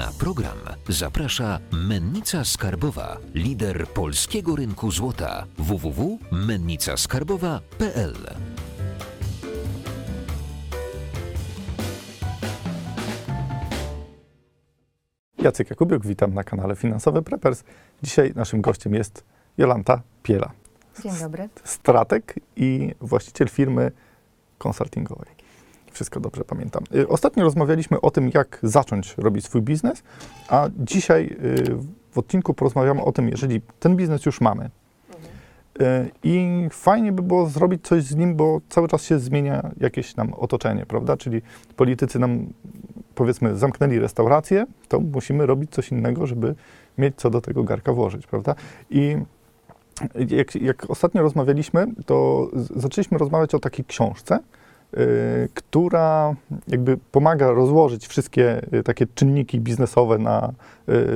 Na program zaprasza Mennica Skarbowa, lider polskiego rynku złota www.mennicaskarbowa.pl. Jacek Jakubiuk, witam na kanale Finansowy Preppers. Dzisiaj naszym gościem jest Jolanta Piela, Dzień dobry. strateg i właściciel firmy konsultingowej. Wszystko dobrze pamiętam. Y, Ostatnio rozmawialiśmy o tym, jak zacząć robić swój biznes, a dzisiaj y, w odcinku porozmawiamy o tym, jeżeli ten biznes już mamy. Y, I fajnie by było zrobić coś z nim, bo cały czas się zmienia jakieś nam otoczenie, prawda? Czyli politycy nam, powiedzmy, zamknęli restaurację, to musimy robić coś innego, żeby mieć co do tego garka włożyć, prawda? I jak, jak ostatnio rozmawialiśmy, to zaczęliśmy rozmawiać o takiej książce, która jakby pomaga rozłożyć wszystkie y, takie czynniki biznesowe na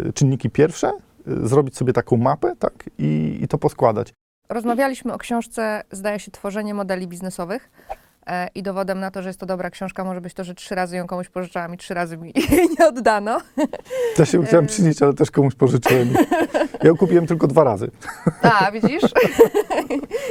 y, czynniki pierwsze, y, zrobić sobie taką mapę, tak, i, i to poskładać. Rozmawialiśmy o książce, zdaje się, Tworzenie modeli biznesowych. E, I dowodem na to, że jest to dobra książka, może być to, że trzy razy ją komuś pożyczałam i trzy razy mi jej nie oddano. Ja się chciałem Y. przynieść, ale też komuś pożyczyłem. Ja ją kupiłem tylko dwa razy. A, widzisz?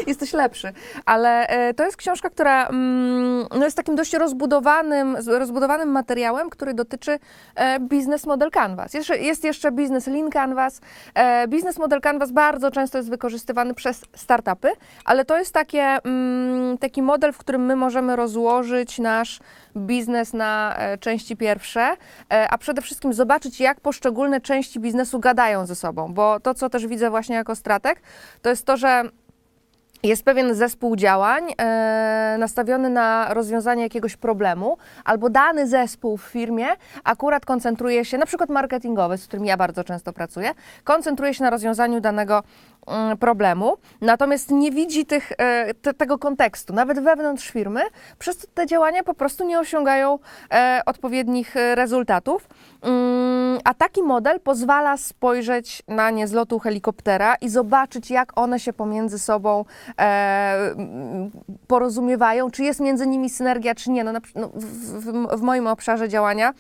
Jesteś lepszy. Ale e, to jest książka, która mm, no jest takim dość rozbudowanym, rozbudowanym materiałem, który dotyczy e, Business Model Canvas. Jest, jest jeszcze Business Lean Canvas. E, business Model Canvas bardzo często jest wykorzystywany przez startupy, ale to jest takie, mm, taki model, w którym my możemy rozłożyć nasz biznes na e, części pierwsze, e, a przede wszystkim zobaczyć, jak poszczególne części biznesu gadają ze sobą, bo to, co też widzę właśnie jako strateg, to jest to, że jest pewien zespół działań e, nastawiony na rozwiązanie jakiegoś problemu, albo dany zespół w firmie akurat koncentruje się, na przykład marketingowy, z którym ja bardzo często pracuję, koncentruje się na rozwiązaniu danego problemu, natomiast nie widzi tych, e, te, tego kontekstu, nawet wewnątrz firmy, przez co te działania po prostu nie osiągają e, odpowiednich rezultatów. Mm, A taki model pozwala spojrzeć na nie z lotu helikoptera i zobaczyć, jak one się pomiędzy sobą e, porozumiewają, czy jest między nimi synergia, czy nie. No, no, w, w, moim obszarze działania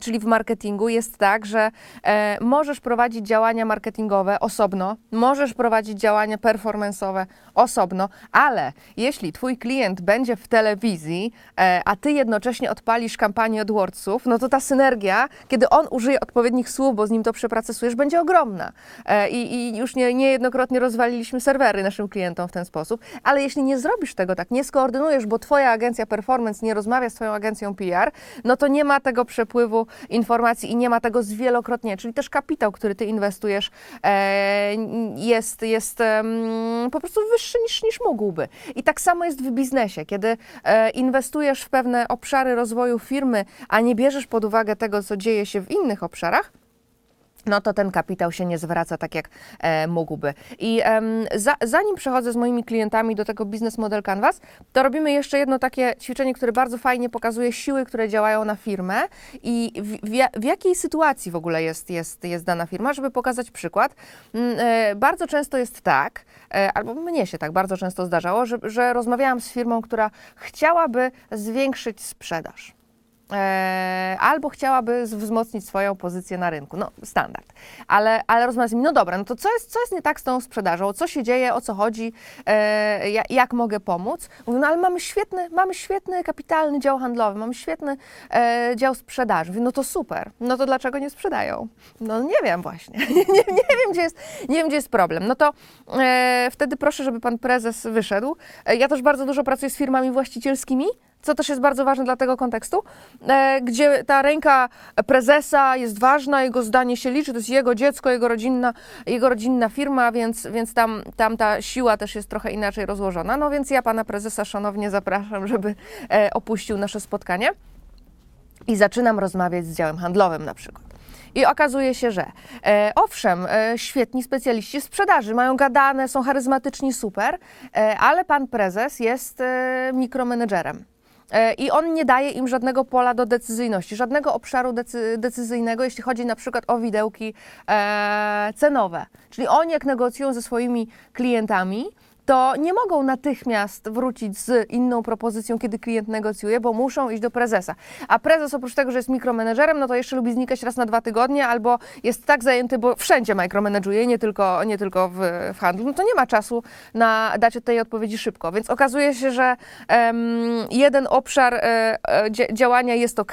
czyli w marketingu, jest tak, że e, możesz prowadzić działania marketingowe osobno, możesz prowadzić działania performance'owe osobno, ale jeśli twój klient będzie w telewizji, e, a ty jednocześnie odpalisz kampanię AdWordsów, no to ta synergia, kiedy on użyje odpowiednich słów, bo z nim to przepracesujesz, będzie ogromna. E, I, i już nie, niejednokrotnie rozwaliliśmy serwery naszym klientom w ten sposób, ale jeśli nie zrobisz tego tak, nie skoordynujesz, bo twoja agencja performance nie rozmawia z twoją agencją PR, no to nie ma tego przepływu informacji i nie ma tego zwielokrotnie, czyli też kapitał, który ty inwestujesz e, jest, jest po prostu wyższy niż, niż mógłby. I tak samo jest w biznesie, kiedy e, inwestujesz w pewne obszary rozwoju firmy, a nie bierzesz pod uwagę tego, co dzieje się w innych obszarach, no to ten kapitał się nie zwraca tak, jak e, mógłby. I em, za, zanim przechodzę z moimi klientami do tego Business Model Canvas, to robimy jeszcze jedno takie ćwiczenie, które bardzo fajnie pokazuje siły, które działają na firmę i w, w, w jakiej sytuacji w ogóle jest, jest, jest dana firma, żeby pokazać przykład. Mm, e, bardzo często jest tak, e, albo mnie się tak bardzo często zdarzało, że, że rozmawiałam z firmą, która chciałaby zwiększyć sprzedaż. E, albo chciałaby wzmocnić swoją pozycję na rynku. No, standard. Ale, ale rozmawiam z nimi, no dobra, no to co jest, co jest nie tak z tą sprzedażą? Co się dzieje, o co chodzi, e, ja- jak mogę pomóc? Mówię, no ale mamy świetny, mamy świetny kapitalny dział handlowy, mamy świetny e, dział sprzedaży. Mówię, no to super, no to dlaczego nie sprzedają? No nie wiem właśnie, nie, nie, nie, wiem, gdzie jest, nie wiem, gdzie jest problem. No to e, wtedy proszę, żeby pan prezes wyszedł. E, ja też bardzo dużo pracuję z firmami właścicielskimi, co też jest bardzo ważne dla tego kontekstu, e, gdzie ta ręka prezesa jest ważna, jego zdanie się liczy, to jest jego dziecko, jego rodzinna, jego rodzinna firma, więc, więc tam, tam ta siła też jest trochę inaczej rozłożona. No więc ja pana prezesa szanownie zapraszam, żeby e, opuścił nasze spotkanie i zaczynam rozmawiać z działem handlowym na przykład. I okazuje się, że e, owszem, e, świetni specjaliści sprzedaży, mają gadane, są charyzmatyczni, super, e, ale pan prezes jest e, mikromenedżerem. E, I on nie daje im żadnego pola do decyzyjności, żadnego obszaru decy, decyzyjnego, jeśli chodzi na przykład o widełki e, cenowe. Czyli oni, jak negocjują ze swoimi klientami, to nie mogą natychmiast wrócić z inną propozycją, kiedy klient negocjuje, bo muszą iść do prezesa. A prezes oprócz tego, że jest mikromenedżerem, no to jeszcze lubi znikać raz na dwa tygodnie, albo jest tak zajęty, bo wszędzie mikromenedżuje, nie tylko, nie tylko w, w handlu, no to nie ma czasu na dać tej odpowiedzi szybko. Więc okazuje się, że em, jeden obszar e, e, dzia- działania jest ok,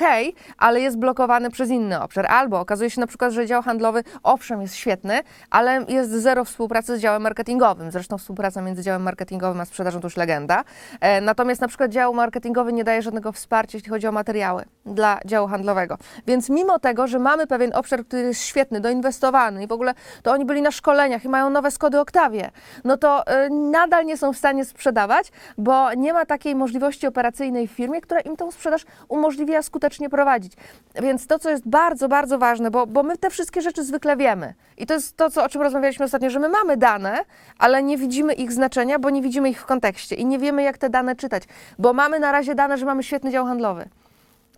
ale jest blokowany przez inny obszar. Albo okazuje się na przykład, że dział handlowy owszem jest świetny, ale jest zero współpracy z działem marketingowym. Zresztą współpraca między działem marketingowym a sprzedażą to już legenda. E, natomiast na przykład dział marketingowy nie daje żadnego wsparcia, jeśli chodzi o materiały dla działu handlowego. Więc mimo tego, że mamy pewien obszar, który jest świetny, doinwestowany i w ogóle to oni byli na szkoleniach i mają nowe Skody Oktawie, no to e, nadal nie są w stanie sprzedawać, bo nie ma takiej możliwości operacyjnej w firmie, która im tą sprzedaż umożliwia skutecznie prowadzić. Więc to, co jest bardzo, bardzo ważne, bo, bo my te wszystkie rzeczy zwykle wiemy. I to jest to, co, o czym rozmawialiśmy ostatnio, że my mamy dane, ale nie widzimy ich znaczenia, bo nie widzimy ich w kontekście i nie wiemy, jak te dane czytać, bo mamy na razie dane, że mamy świetny dział handlowy.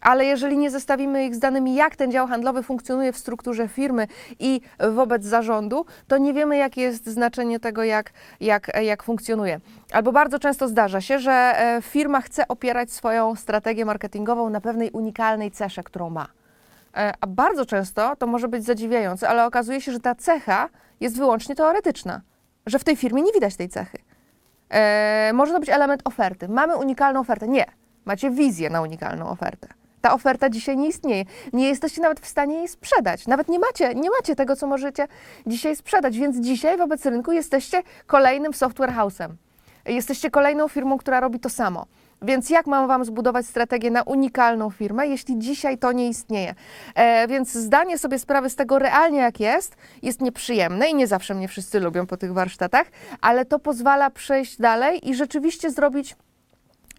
Ale jeżeli nie zestawimy ich z danymi, jak ten dział handlowy funkcjonuje w strukturze firmy i wobec zarządu, to nie wiemy, jakie jest znaczenie tego, jak, jak, jak funkcjonuje. Albo bardzo często zdarza się, że e, firma chce opierać swoją strategię marketingową na pewnej unikalnej cesze, którą ma. E, A bardzo często to może być zadziwiające, ale okazuje się, że ta cecha jest wyłącznie teoretyczna, że w tej firmie nie widać tej cechy. E, może to być element oferty. Mamy unikalną ofertę. Nie. Macie wizję na unikalną ofertę. Ta oferta dzisiaj nie istnieje. Nie jesteście nawet w stanie jej sprzedać. Nawet nie macie, nie macie tego, co możecie dzisiaj sprzedać. Więc dzisiaj wobec rynku jesteście kolejnym software house'em. Jesteście kolejną firmą, która robi to samo. Więc jak mam Wam zbudować strategię na unikalną firmę, jeśli dzisiaj to nie istnieje? E, więc zdanie sobie sprawy z tego realnie, jak jest, jest nieprzyjemne i nie zawsze mnie wszyscy lubią po tych warsztatach, ale to pozwala przejść dalej i rzeczywiście zrobić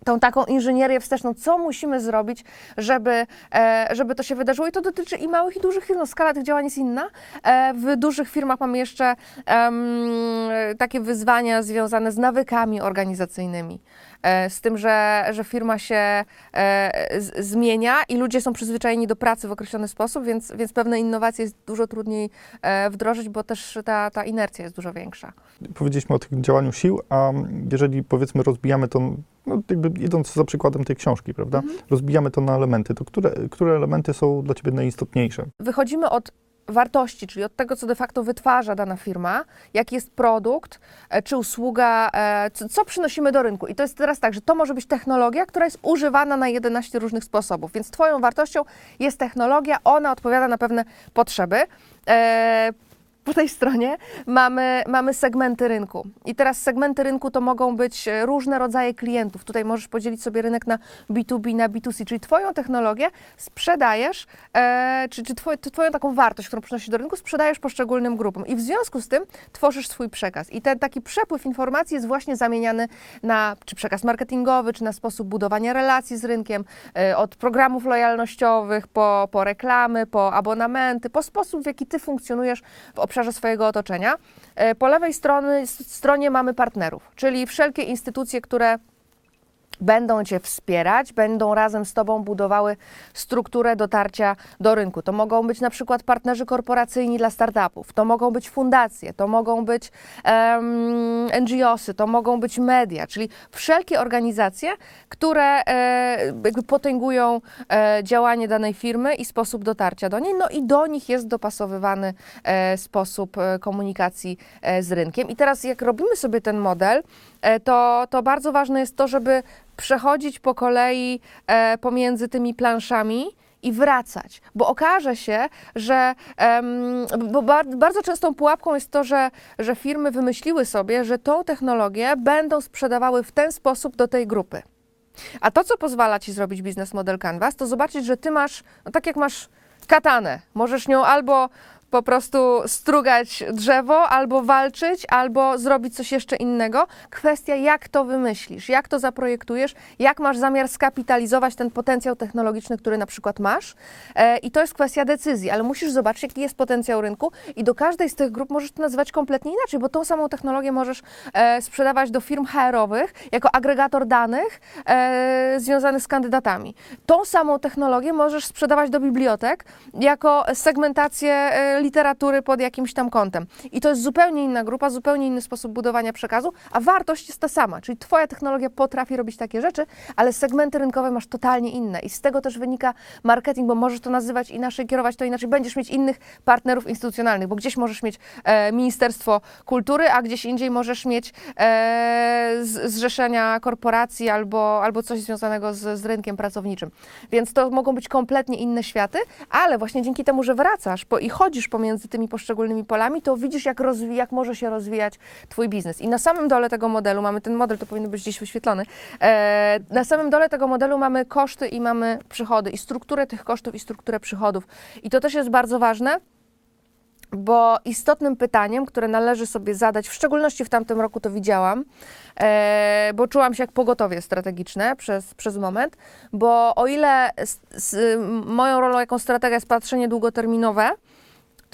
tą taką inżynierię wsteczną, co musimy zrobić, żeby, e, żeby to się wydarzyło. I to dotyczy i małych, i dużych firm. No, skala tych działań jest inna. E, w dużych firmach mamy jeszcze em, takie wyzwania związane z nawykami organizacyjnymi. E, z tym, że, że firma się e, z, zmienia i ludzie są przyzwyczajeni do pracy w określony sposób, więc, więc pewne innowacje jest dużo trudniej e, wdrożyć, bo też ta, ta inercja jest dużo większa. Powiedzieliśmy o tym działaniu sił, a jeżeli powiedzmy rozbijamy to, no jakby idąc za przykładem tej książki, prawda, rozbijamy to na elementy, to które, które elementy są dla Ciebie najistotniejsze? wychodzimy od wartości, czyli od tego, co de facto wytwarza dana firma, jaki jest produkt e, czy usługa, e, co, co przynosimy do rynku. I to jest teraz tak, że to może być technologia, która jest używana na 11 różnych sposobów. Więc Twoją wartością jest technologia, ona odpowiada na pewne potrzeby. Po tej stronie mamy, mamy segmenty rynku. I teraz segmenty rynku to mogą być e, różne rodzaje klientów. Tutaj możesz podzielić sobie rynek na B2B, na B2C, czyli Twoją technologię sprzedajesz, e, czy, czy twoj, Twoją taką wartość, którą przynosisz do rynku, sprzedajesz poszczególnym grupom. I w związku z tym tworzysz swój przekaz. I ten taki przepływ informacji jest właśnie zamieniany na czy przekaz marketingowy, czy na sposób budowania relacji z rynkiem, e, od programów lojalnościowych, po, po reklamy, po abonamenty, po sposób, w jaki Ty funkcjonujesz w obszarze swojego otoczenia. E, Po lewej strony, stronie mamy partnerów, czyli wszelkie instytucje, które będą Cię wspierać, będą razem z Tobą budowały strukturę dotarcia do rynku. To mogą być na przykład partnerzy korporacyjni dla startupów, to mogą być fundacje, to mogą być em, NGOsy, to mogą być media, czyli wszelkie organizacje, które e, jakby potęgują e, działanie danej firmy i sposób dotarcia do niej, no i do nich jest dopasowywany e, sposób komunikacji z rynkiem. I teraz jak robimy sobie ten model, to, to bardzo ważne jest to, żeby przechodzić po kolei e, pomiędzy tymi planszami i wracać, bo okaże się, że bo bar, bardzo częstą pułapką jest to, że, że firmy wymyśliły sobie, że tą technologię będą sprzedawały w ten sposób do tej grupy. A to, co pozwala ci zrobić biznes model Canvas, to zobaczyć, że ty masz, no tak jak masz katanę, możesz nią albo po prostu strugać drzewo, albo walczyć, albo zrobić coś jeszcze innego. Kwestia, jak to wymyślisz, jak to zaprojektujesz, jak masz zamiar skapitalizować ten potencjał technologiczny, który na przykład masz. E, I to jest kwestia decyzji, ale musisz zobaczyć, jaki jest potencjał rynku i do każdej z tych grup możesz to nazywać kompletnie inaczej, bo tą samą technologię możesz e, sprzedawać do firm HR-owych jako agregator danych e, związanych z kandydatami. Tą samą technologię możesz sprzedawać do bibliotek jako segmentację literatury pod jakimś tam kątem. I to jest zupełnie inna grupa, zupełnie inny sposób budowania przekazu, a wartość jest ta sama. Czyli twoja technologia potrafi robić takie rzeczy, ale segmenty rynkowe masz totalnie inne. I z tego też wynika marketing, bo możesz to nazywać inaczej, kierować to inaczej. Będziesz mieć innych partnerów instytucjonalnych, bo gdzieś możesz mieć e, Ministerstwo Kultury, a gdzieś indziej możesz mieć e, zrzeszenia korporacji albo, albo coś związanego z, z rynkiem pracowniczym. Więc to mogą być kompletnie inne światy, ale właśnie dzięki temu, że wracasz po, i chodzisz pomiędzy tymi poszczególnymi polami, to widzisz, jak, rozwi- jak może się rozwijać Twój biznes. I na samym dole tego modelu mamy ten model, to powinno być gdzieś wyświetlony. E, na samym dole tego modelu mamy koszty i mamy przychody, i strukturę tych kosztów i strukturę przychodów. I to też jest bardzo ważne. Bo istotnym pytaniem, które należy sobie zadać, w szczególności w tamtym roku to widziałam, e, bo czułam się jak pogotowie strategiczne przez, przez moment, bo o ile moją rolą jako strategia jest patrzenie długoterminowe,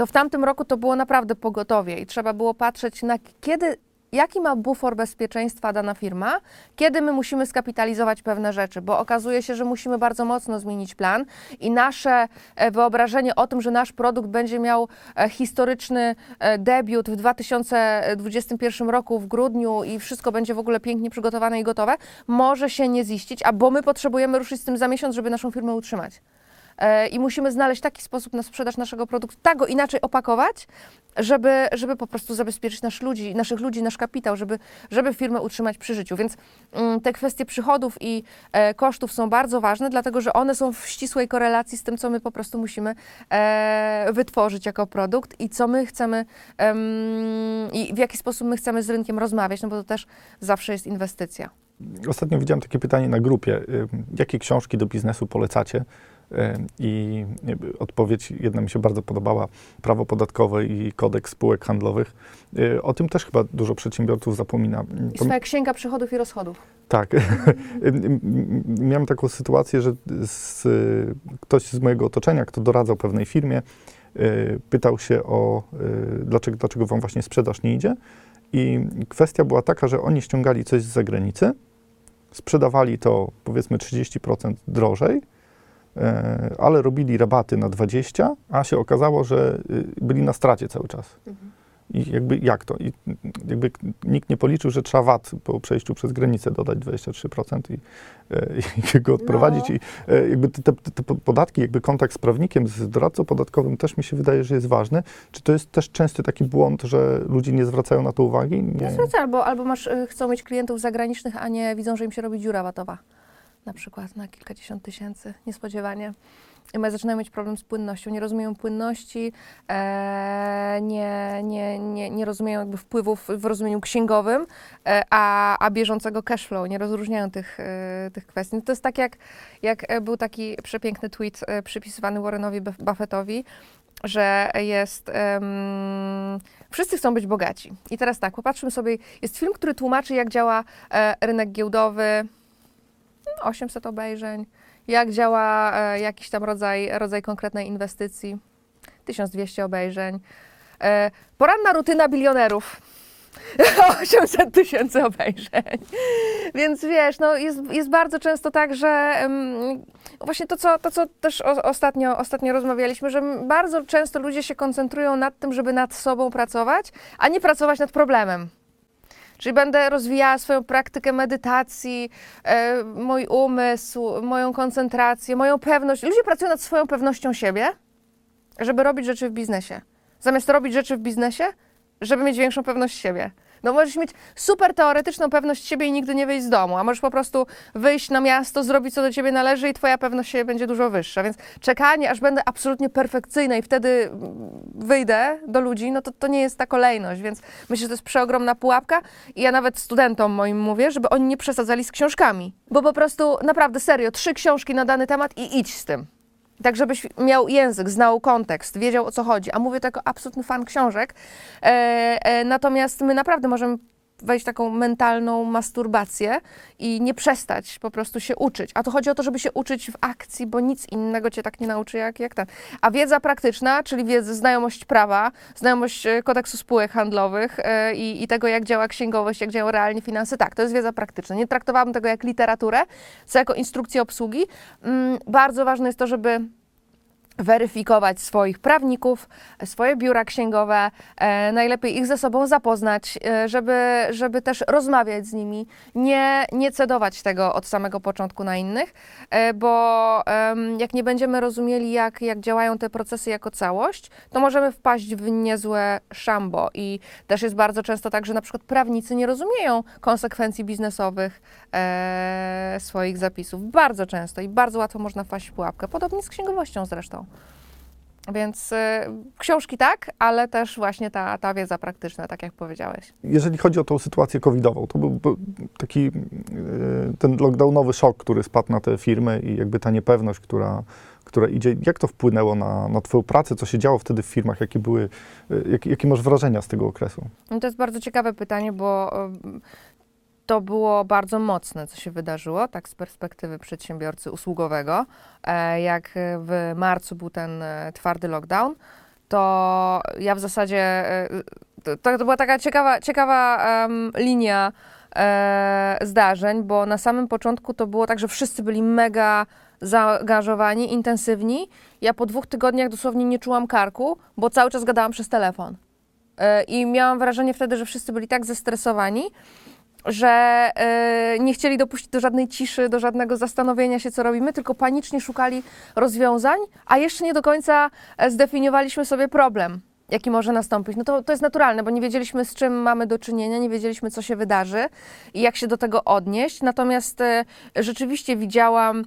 to w tamtym roku to było naprawdę pogotowie i trzeba było patrzeć na kiedy, jaki ma bufor bezpieczeństwa dana firma, kiedy my musimy skapitalizować pewne rzeczy, bo okazuje się, że musimy bardzo mocno zmienić plan i nasze e, wyobrażenie o tym, że nasz produkt będzie miał e, historyczny e, debiut w 2021 roku w grudniu i wszystko będzie w ogóle pięknie przygotowane i gotowe, może się nie ziścić, a bo my potrzebujemy ruszyć z tym za miesiąc, żeby naszą firmę utrzymać. E, i musimy znaleźć taki sposób na sprzedaż naszego produktu, tak go inaczej opakować, żeby, żeby po prostu zabezpieczyć nasz ludzi, naszych ludzi, nasz kapitał, żeby, żeby firmę utrzymać przy życiu. Więc mm, te kwestie przychodów i e, kosztów są bardzo ważne, dlatego że one są w ścisłej korelacji z tym, co my po prostu musimy e, wytworzyć jako produkt i co my chcemy em, i w jaki sposób my chcemy z rynkiem rozmawiać, no bo to też zawsze jest inwestycja. Ostatnio widziałem takie pytanie na grupie. Jakie książki do biznesu polecacie? I odpowiedź jedna mi się bardzo podobała. Prawo podatkowe i kodeks spółek handlowych. Y, O tym też chyba dużo przedsiębiorców zapomina. I To- swoja księga przychodów i rozchodów. Tak. Miałem taką sytuację, że z, ktoś z mojego otoczenia, kto doradzał pewnej firmie, y, pytał się o, y, dlaczego, dlaczego wam właśnie sprzedaż nie idzie. I kwestia była taka, że oni ściągali coś z zagranicy, sprzedawali to powiedzmy 30% drożej, ale robili rabaty na 20%, a się okazało, że y, byli na stracie cały czas. I jakby jak to? I jakby nikt nie policzył, że trzeba VAT po przejściu przez granicę dodać 23% i, e, i go odprowadzić. No. I e, jakby te, te, podatki, jakby kontakt z prawnikiem, z doradcą podatkowym też mi się wydaje, że jest ważny. Czy to jest też częsty taki błąd, że ludzie nie zwracają na to uwagi? Nie. Albo, albo masz, y, chcą mieć klientów zagranicznych, a nie widzą, że im się robi dziura watowa. Na przykład na kilkadziesiąt tysięcy, niespodziewanie. I zaczynają mieć problem z płynnością. Nie rozumieją płynności, e, nie, nie, nie, nie rozumieją jakby wpływów w rozumieniu księgowym, e, a, a bieżącego cash flow. Nie rozróżniają tych, e, tych kwestii. No to jest tak jak, jak e, był taki przepiękny tweet e, przypisywany Warrenowi Buff- Buffettowi, że jest. em, wszyscy chcą być bogaci. I teraz tak, popatrzmy sobie. Jest film, który tłumaczy, jak działa e, rynek giełdowy. No, 800 obejrzeń. Jak działa e, jakiś tam rodzaj, rodzaj konkretnej inwestycji. 1200 obejrzeń. E, poranna rutyna bilionerów. 800 tysięcy obejrzeń. Więc wiesz, no jest, jest bardzo często tak, że em, właśnie to, co, to, co też o, ostatnio, ostatnio rozmawialiśmy, że bardzo często ludzie się koncentrują nad tym, żeby nad sobą pracować, a nie pracować nad problemem. Czyli będę rozwijała swoją praktykę medytacji, e, mój umysł, moją koncentrację, moją pewność. Ludzie pracują nad swoją pewnością siebie, żeby robić rzeczy w biznesie. Zamiast robić rzeczy w biznesie, żeby mieć większą pewność siebie. No możesz mieć super teoretyczną pewność siebie i nigdy nie wyjść z domu, a możesz po prostu wyjść na miasto, zrobić co do ciebie należy i twoja pewność siebie będzie dużo wyższa. Więc czekanie, aż będę absolutnie perfekcyjna i wtedy mm, wyjdę do ludzi, no to to nie jest ta kolejność, więc myślę, że to jest przeogromna pułapka i ja nawet studentom moim mówię, żeby oni nie przesadzali z książkami, bo po prostu naprawdę serio, trzy książki na dany temat i idź z tym. Tak, żebyś miał język, znał kontekst, wiedział o co chodzi. A mówię to jako absolutny fan książek. E, e, natomiast my naprawdę możemy wejść w taką mentalną masturbację i nie przestać po prostu się uczyć. A to chodzi o to, żeby się uczyć w akcji, bo nic innego cię tak nie nauczy jak, jak ten. A wiedza praktyczna, czyli wiedza, znajomość prawa, znajomość e, kodeksu spółek handlowych i, i tego, jak działa księgowość, jak działają realnie finanse, tak, to jest wiedza praktyczna. Nie traktowałabym tego jak literaturę, co jako instrukcję obsługi. Mm, bardzo ważne jest to, żeby weryfikować swoich prawników, swoje biura księgowe, e, najlepiej ich ze sobą zapoznać, e, żeby, żeby też rozmawiać z nimi, nie, nie cedować tego od samego początku na innych, e, bo em, jak nie będziemy rozumieli, jak, jak działają te procesy jako całość, to możemy wpaść w niezłe szambo i też jest bardzo często tak, że na przykład prawnicy nie rozumieją konsekwencji biznesowych e, swoich zapisów. Bardzo często i bardzo łatwo można wpaść w pułapkę. Podobnie z księgowością zresztą. Więc e, książki tak, ale też właśnie ta, ta wiedza praktyczna, tak jak powiedziałeś. Jeżeli chodzi o tą sytuację covidową, to był był taki e, ten lockdownowy szok, który spadł na te firmy i jakby ta niepewność, która, która idzie. Jak to wpłynęło na, na Twoją pracę? Co się działo wtedy w firmach? Jakie były, e, jak, jakie masz wrażenia z tego okresu? No to jest bardzo ciekawe pytanie, bo em, to było bardzo mocne, co się wydarzyło, tak z perspektywy przedsiębiorcy usługowego. E, Jak w marcu był ten e, twardy lockdown, to ja w zasadzie, e, to, to była taka ciekawa, ciekawa em, linia zdarzeń, bo na samym początku to było tak, że wszyscy byli mega zaangażowani, intensywni. Ja po dwóch tygodniach dosłownie nie czułam karku, bo cały czas gadałam przez telefon. I miałam wrażenie wtedy, że wszyscy byli tak zestresowani, że e, nie chcieli dopuścić do żadnej ciszy, do żadnego zastanowienia się, co robimy, tylko panicznie szukali rozwiązań, a jeszcze nie do końca e, zdefiniowaliśmy sobie problem, jaki może nastąpić. No to, to jest naturalne, bo nie wiedzieliśmy, z czym mamy do czynienia, nie wiedzieliśmy, co się wydarzy i jak się do tego odnieść. Natomiast e, rzeczywiście widziałam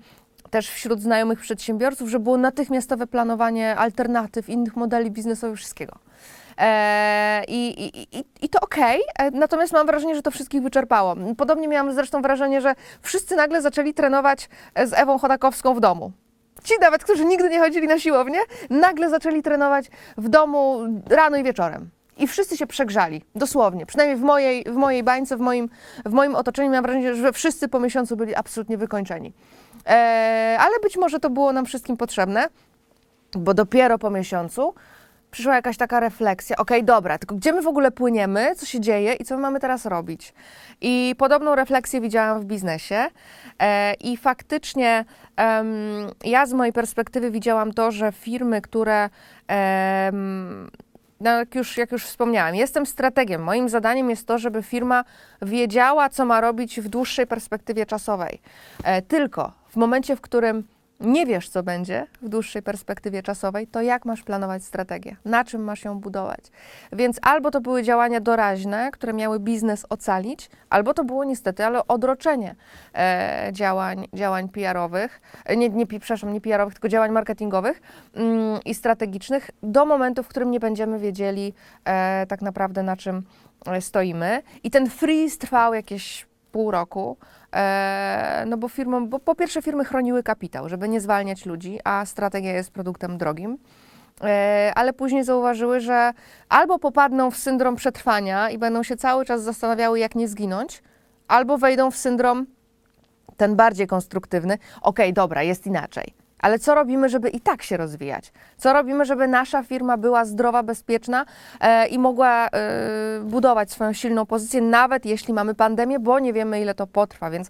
też wśród znajomych przedsiębiorców, że było natychmiastowe planowanie alternatyw, innych modeli biznesowych, wszystkiego. E, i, i, i, I to okej, e, natomiast mam wrażenie, że to wszystkich wyczerpało. Podobnie miałam zresztą wrażenie, że wszyscy nagle zaczęli trenować e, z Ewą Chodakowską w domu. Ci nawet, którzy nigdy nie chodzili na siłownię, nagle zaczęli trenować w domu rano i wieczorem. I wszyscy się przegrzali, dosłownie. Przynajmniej w mojej, w mojej bańce, w moim, w moim otoczeniu miałam wrażenie, że wszyscy po miesiącu byli absolutnie wykończeni. E, ale być może to było nam wszystkim potrzebne, bo dopiero po miesiącu przyszła jakaś taka refleksja, okej, dobra, tylko gdzie my w ogóle płyniemy, co się dzieje i co my mamy teraz robić. I podobną refleksję widziałam w biznesie e, i faktycznie ja z mojej perspektywy widziałam to, że firmy, które no jak już, jak już wspomniałam, jestem strategiem. Moim zadaniem jest to, żeby firma wiedziała, co ma robić w dłuższej perspektywie czasowej. E, tylko w momencie, w którym nie wiesz, co będzie w dłuższej perspektywie czasowej, to jak masz planować strategię? Na czym masz ją budować? Więc albo to były działania doraźne, które miały biznes ocalić, albo to było niestety, ale odroczenie e, działań, działań PR-owych, e, nie, nie, przepraszam, nie PR-owych, tylko działań marketingowych mm, i strategicznych do momentu, w którym nie będziemy wiedzieli e, tak naprawdę na czym e, stoimy. I ten freeze trwał jakieś pół roku, no bo firmom, bo po pierwsze firmy chroniły kapitał, żeby nie zwalniać ludzi, a strategia jest produktem drogim. E, ale później zauważyły, że albo popadną w syndrom przetrwania i będą się cały czas zastanawiały, jak nie zginąć, albo wejdą w syndrom ten bardziej konstruktywny. Okej, dobra, jest inaczej. Ale co robimy, żeby i tak się rozwijać? Co robimy, żeby nasza firma była zdrowa, bezpieczna e, i mogła e, budować swoją silną pozycję, nawet jeśli mamy pandemię, bo nie wiemy, ile to potrwa. Więc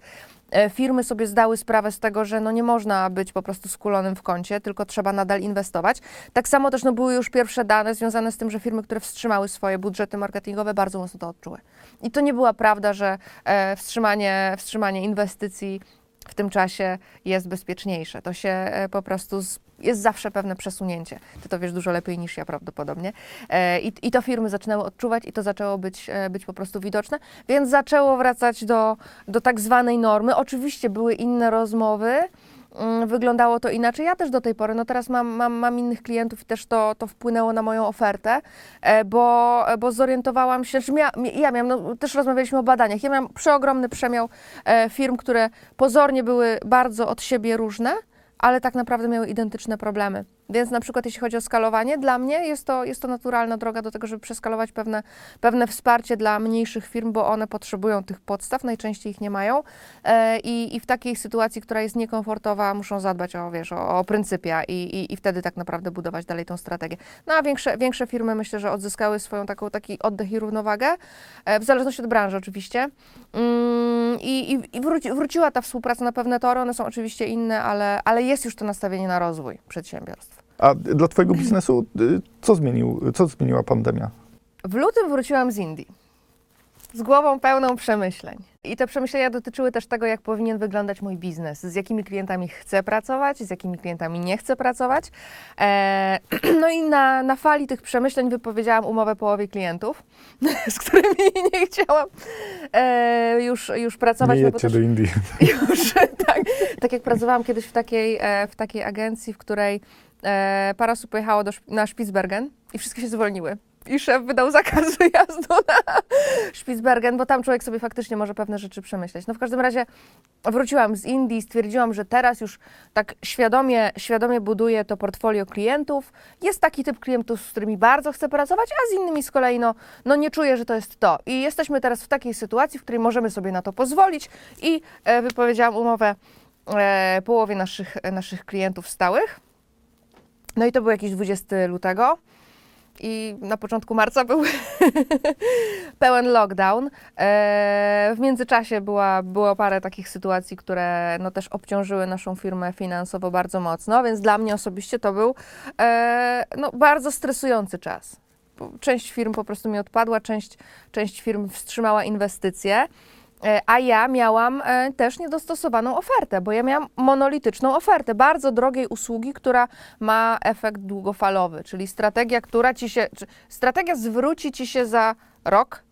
e, firmy sobie zdały sprawę z tego, że no nie można być po prostu skulonym w kącie, tylko trzeba nadal inwestować. Tak samo też no, były już pierwsze dane związane z tym, że firmy, które wstrzymały swoje budżety marketingowe, bardzo mocno to odczuły. I to nie była prawda, że e, wstrzymanie, wstrzymanie inwestycji w tym czasie jest bezpieczniejsze. To się e, po prostu z, jest zawsze pewne przesunięcie. Ty to wiesz dużo lepiej niż ja prawdopodobnie. E, I, I to firmy zaczynały odczuwać i to zaczęło być, e, być po prostu widoczne, więc zaczęło wracać do, do tak zwanej normy. Oczywiście były inne rozmowy, wyglądało to inaczej. Ja też do tej pory, no teraz mam, mam, mam innych klientów i też to, to wpłynęło na moją ofertę, e, bo, bo zorientowałam się, że mia, ja miałam, no, też rozmawialiśmy o badaniach, ja miałam przeogromny przemiał e, firm, które pozornie były bardzo od siebie różne, ale tak naprawdę miały identyczne problemy. Więc na przykład jeśli chodzi o skalowanie, dla mnie jest to, jest to naturalna droga do tego, żeby przeskalować pewne, pewne wsparcie dla mniejszych firm, bo one potrzebują tych podstaw, najczęściej ich nie mają e, i, i w takiej sytuacji, która jest niekomfortowa, muszą zadbać o, wiesz, o, o pryncypia i, i, i wtedy tak naprawdę budować dalej tą strategię. No a większe, większe firmy myślę, że odzyskały swoją taką, taki oddech i równowagę, e, w zależności od branży oczywiście. Mm, I, i, wróci, wróciła ta współpraca na pewne tory, one są oczywiście inne, ale, ale jest już to nastawienie na rozwój przedsiębiorstw. A dla twojego biznesu y, co, zmienił, co zmieniła pandemia? W lutym wróciłam z Indii. Z głową pełną przemyśleń. I te przemyślenia dotyczyły też tego, jak powinien wyglądać mój biznes, z jakimi klientami chcę pracować, z jakimi klientami nie chcę pracować. E, no i na, na fali tych przemyśleń wypowiedziałam umowę połowie klientów, z którymi nie chciałam e, już, już pracować. Nie no jedźcie do Indii. już, tak, tak jak pracowałam kiedyś w takiej, e, w takiej agencji, w której e, parę osób pojechało do, na Spitsbergen i wszystkie się zwolniły. I szef wydał zakaz wyjazdu na Spitsbergen, bo tam człowiek sobie faktycznie może pewne rzeczy przemyśleć. No w każdym razie wróciłam z Indii, stwierdziłam, że teraz już tak świadomie, świadomie buduję to portfolio klientów. Jest taki typ klientów, z którymi bardzo chcę pracować, a z innymi z kolei no, no nie czuję, że to jest to. I jesteśmy teraz w takiej sytuacji, w której możemy sobie na to pozwolić i e, wypowiedziałam umowę e, połowie naszych, naszych klientów stałych. No i to był jakiś 20 lutego. I na początku marca był pełen lockdown. E, w międzyczasie była, było parę takich sytuacji, które no, też obciążyły naszą firmę finansowo bardzo mocno, więc dla mnie osobiście to był e, no, bardzo stresujący czas. Część firm po prostu mi odpadła, część, część firm wstrzymała inwestycje. E, A ja miałam e, też niedostosowaną ofertę, bo ja miałam monolityczną ofertę bardzo drogiej usługi, która ma efekt długofalowy, czyli strategia, która ci się, strategia zwróci ci się za rok,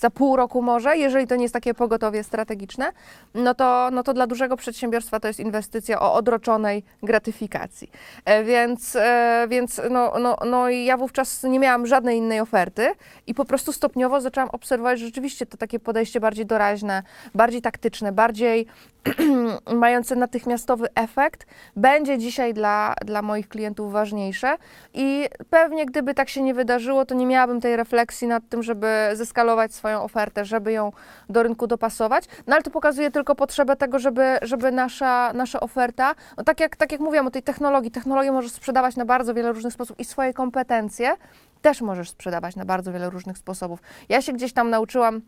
za pół roku może, jeżeli to nie jest takie pogotowie strategiczne, no to, no to dla dużego przedsiębiorstwa to jest inwestycja o odroczonej gratyfikacji. E, Więc, e, więc no, no, no ja wówczas nie miałam żadnej innej oferty i po prostu stopniowo zaczęłam obserwować że rzeczywiście to takie podejście bardziej doraźne, bardziej taktyczne, bardziej mające natychmiastowy efekt, będzie dzisiaj dla, dla moich klientów ważniejsze. I pewnie gdyby tak się nie wydarzyło, to nie miałabym tej refleksji nad tym, żeby zeskalować swoją ofertę, żeby ją do rynku dopasować. No ale to pokazuje tylko potrzebę tego, żeby, żeby nasza, nasza oferta, no tak jak, tak jak mówiłam o tej technologii, technologię możesz sprzedawać na bardzo wiele różnych sposobów i swoje kompetencje też możesz sprzedawać na bardzo wiele różnych sposobów. Ja się gdzieś tam nauczyłam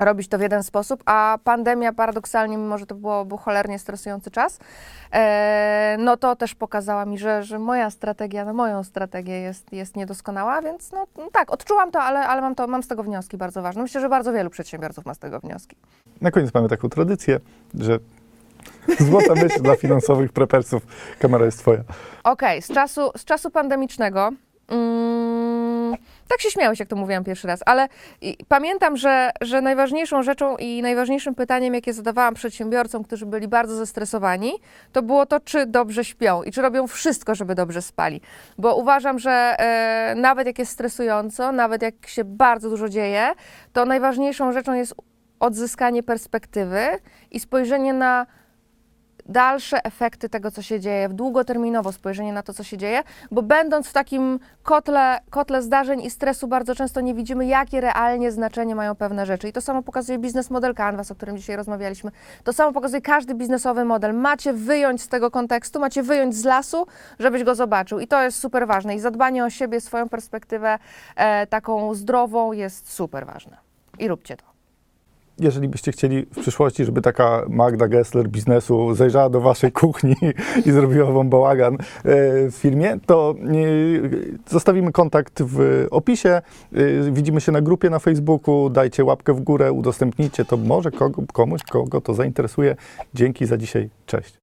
robić to w jeden sposób, a pandemia paradoksalnie, mimo że to było, był cholernie stresujący czas, e, no to też pokazała mi, że, że moja strategia na moją strategię jest, jest niedoskonała, więc no, no tak, odczułam to, ale, ale mam, to, mam z tego wnioski bardzo ważne. Myślę, że bardzo wielu przedsiębiorców ma z tego wnioski. Na koniec mamy taką tradycję, że złota myśl dla finansowych prepersów. Kamera jest twoja. Okej, z, czasu, z czasu pandemicznego. Mm, tak się śmiałeś, jak to mówiłam pierwszy raz, ale pamiętam, że, że najważniejszą rzeczą i najważniejszym pytaniem, jakie zadawałam przedsiębiorcom, którzy byli bardzo zestresowani, to było to, czy dobrze śpią i czy robią wszystko, żeby dobrze spali. Bo uważam, że e, nawet jak jest stresująco, nawet jak się bardzo dużo dzieje, to najważniejszą rzeczą jest odzyskanie perspektywy i spojrzenie na dalsze efekty tego, co się dzieje, długoterminowo spojrzenie na to, co się dzieje, bo będąc w takim kotle, kotle zdarzeń i stresu, bardzo często nie widzimy, jakie realnie znaczenie mają pewne rzeczy. I to samo pokazuje biznes model Canvas, o którym dzisiaj rozmawialiśmy. To samo pokazuje każdy biznesowy model. Macie wyjąć z tego kontekstu, macie wyjąć z lasu, żebyś go zobaczył. I to jest super ważne. I zadbanie o siebie, swoją perspektywę e, taką zdrową jest super ważne. I róbcie to. Jeżeli byście chcieli w przyszłości, żeby taka Magda Gessler biznesu zajrzała do waszej kuchni i zrobiła wam bałagan e, w firmie, to e, zostawimy kontakt w opisie. E, Widzimy się na grupie na Facebooku. Dajcie łapkę w górę, udostępnijcie to może komuś, kogo to zainteresuje. Dzięki za dzisiaj. Cześć.